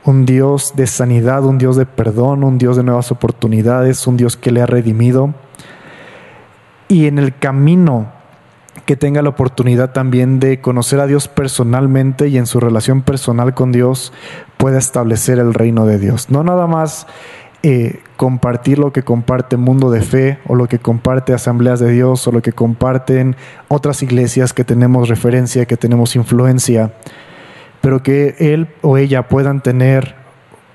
un Dios de sanidad, un Dios de perdón, un Dios de nuevas oportunidades, un Dios que le ha redimido. Y en el camino que tenga la oportunidad también de conocer a Dios personalmente y en su relación personal con Dios pueda establecer el reino de Dios. No nada más eh, compartir lo que comparte Mundo de Fe o lo que comparte Asambleas de Dios o lo que comparten otras iglesias que tenemos referencia, que tenemos influencia, pero que él o ella puedan tener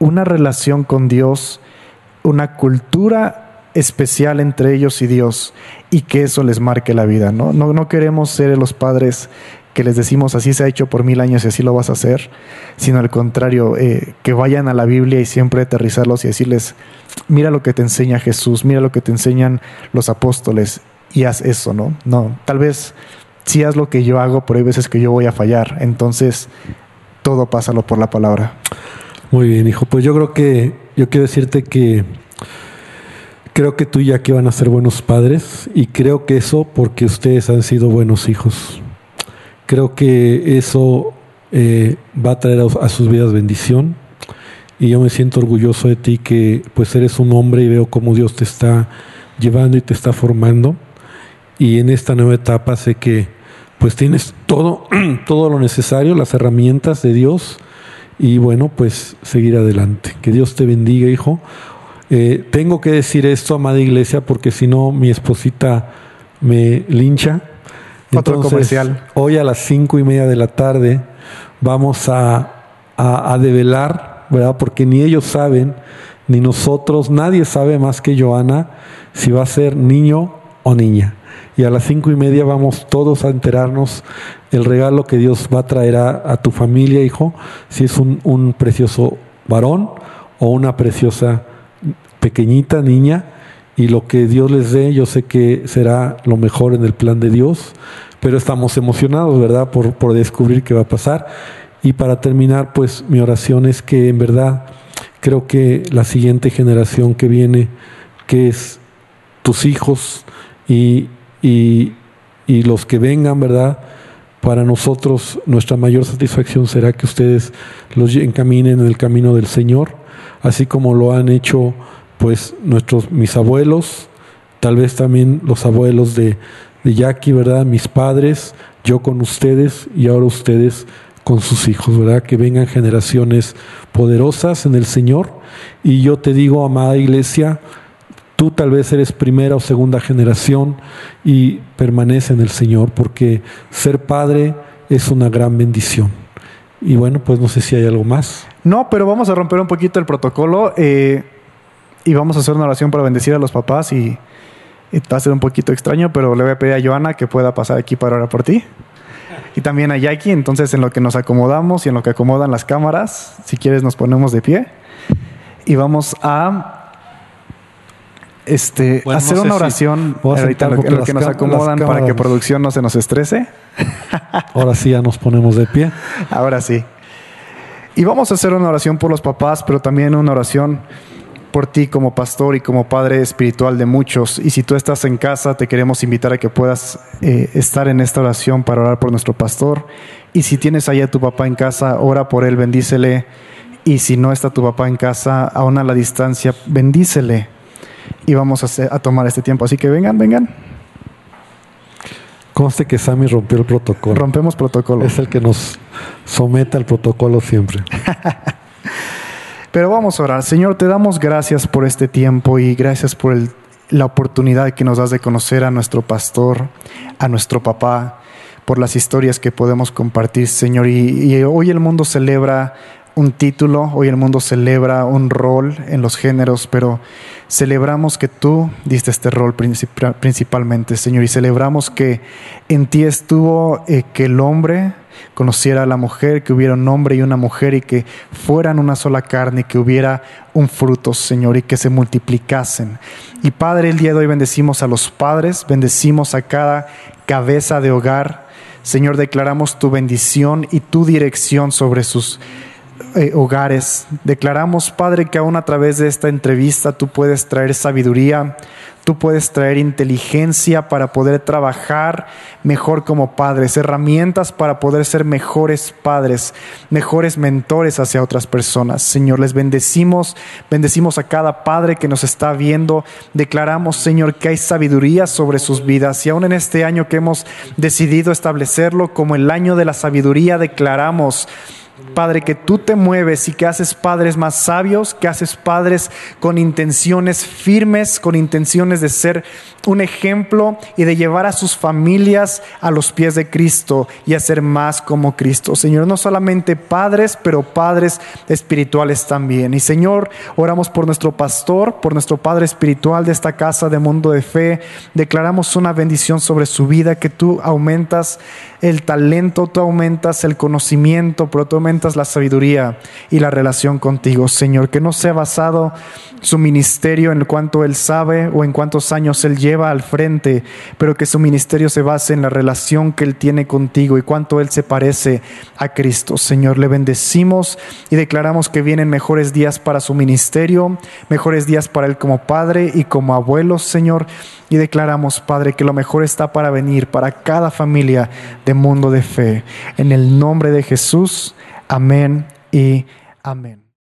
una relación con Dios, una cultura especial entre ellos y Dios y que eso les marque la vida. ¿no? No, no queremos ser los padres que les decimos así se ha hecho por mil años y así lo vas a hacer, sino al contrario, eh, que vayan a la Biblia y siempre aterrizarlos y decirles, mira lo que te enseña Jesús, mira lo que te enseñan los apóstoles y haz eso, ¿no? No, tal vez sí haz lo que yo hago, pero hay veces que yo voy a fallar, entonces todo pásalo por la palabra. Muy bien, hijo, pues yo creo que yo quiero decirte que Creo que tú y Jackie van a ser buenos padres y creo que eso porque ustedes han sido buenos hijos. Creo que eso eh, va a traer a, sus vidas bendición y yo me siento orgulloso de ti que pues eres un hombre y veo cómo Dios te está llevando y te está formando y en esta nueva etapa sé que pues tienes todo, todo lo necesario, las herramientas de Dios y bueno pues seguir adelante. Que Dios te bendiga hijo. Eh, tengo que decir esto, amada iglesia, porque si no mi esposita me lincha. Otro comercial. Hoy a las cinco y media de la tarde vamos a, a, develar, ¿verdad? Porque ni ellos saben, ni nosotros, nadie sabe más que Joana si va a ser niño o niña. Y a las cinco y media vamos todos a enterarnos el regalo que Dios va a traer a, tu familia, hijo, si es un, un precioso varón o una preciosa pequeñita niña y lo que Dios les dé, yo sé que será lo mejor en el plan de Dios, pero estamos emocionados, ¿verdad?, por, por descubrir qué va a pasar. Y para terminar, pues mi oración es que en verdad creo que la siguiente generación que viene, que es tus hijos y, y, y los que vengan, ¿verdad? Para nosotros nuestra mayor satisfacción será que ustedes los encaminen en el camino del Señor, así como lo han hecho pues nuestros, mis abuelos, tal vez también los abuelos de, de Jackie, ¿verdad? Mis padres, yo con ustedes y ahora ustedes con sus hijos, ¿verdad? Que vengan generaciones poderosas en el Señor. Y yo te digo, amada iglesia, tú tal vez eres primera o segunda generación y permanece en el Señor, porque ser padre es una gran bendición. Y bueno, pues no sé si hay algo más. No, pero vamos a romper un poquito el protocolo eh, y vamos a hacer una oración para bendecir a los papás y, y va a ser un poquito extraño, pero le voy a pedir a Joana que pueda pasar aquí para orar por ti y también a Jackie. Entonces, en lo que nos acomodamos y en lo que acomodan las cámaras, si quieres, nos ponemos de pie y vamos a este, hacer una oración ahorita en lo, que nos acomodan para que producción no se nos estrese. Ahora sí, ya nos ponemos de pie. Ahora sí. Y vamos a hacer una oración por los papás, pero también una oración por ti como pastor y como padre espiritual de muchos. Y si tú estás en casa, te queremos invitar a que puedas eh, estar en esta oración para orar por nuestro pastor. Y si tienes allá a tu papá en casa, ora por él, bendícele. Y si no está tu papá en casa, aún a la distancia, bendícele. Y vamos a, a tomar este tiempo. Así que vengan, vengan. Conste que Sammy rompió el protocolo. Rompemos protocolo. Es el que nos somete al protocolo siempre. Pero vamos a orar. Señor, te damos gracias por este tiempo y gracias por la oportunidad que nos das de conocer a nuestro pastor, a nuestro papá, por las historias que podemos compartir, Señor. y hoy el mundo celebra un título, hoy el mundo celebra un rol en los géneros, pero celebramos que tú diste este rol principalmente, Señor, y celebramos que en ti estuvo eh, que el hombre conociera a la mujer, que hubiera un hombre y una mujer y que fueran una sola carne, que hubiera un fruto, Señor, y que se multiplicasen. Y Padre, el día de hoy bendecimos a los padres, bendecimos a cada cabeza de hogar. Señor, declaramos tu bendición y tu dirección sobre sus eh, hogares. Declaramos, Padre, que aún a través de esta entrevista tú puedes traer sabiduría, tú puedes traer inteligencia para poder trabajar mejor como padres, herramientas para poder ser mejores padres, mejores mentores hacia otras personas. Señor, les bendecimos, bendecimos a cada padre que nos está viendo. Declaramos, Señor, que hay sabiduría sobre sus vidas y aún en este año que hemos decidido establecerlo como el año de la sabiduría, declaramos Padre, que tú te mueves y que haces padres más sabios, que haces padres con intenciones firmes, con intenciones de ser un ejemplo y de llevar a sus familias a los pies de Cristo y a ser más como Cristo. Señor, no solamente padres, pero padres espirituales también. Y Señor, oramos por nuestro pastor, por nuestro Padre espiritual de esta casa de mundo de fe. Declaramos una bendición sobre su vida, que tú aumentas el talento, tú aumentas el conocimiento, pero tú aumentas la sabiduría y la relación contigo, Señor. Que no sea basado su ministerio en cuanto él sabe o en cuántos años él lleva al frente, pero que su ministerio se base en la relación que él tiene contigo y cuánto él se parece a Cristo. Señor, le bendecimos y declaramos que vienen mejores días para su ministerio, mejores días para él como padre y como abuelo, Señor. Y declaramos, Padre, que lo mejor está para venir para cada familia de mundo de fe. En el nombre de Jesús, amén y amén.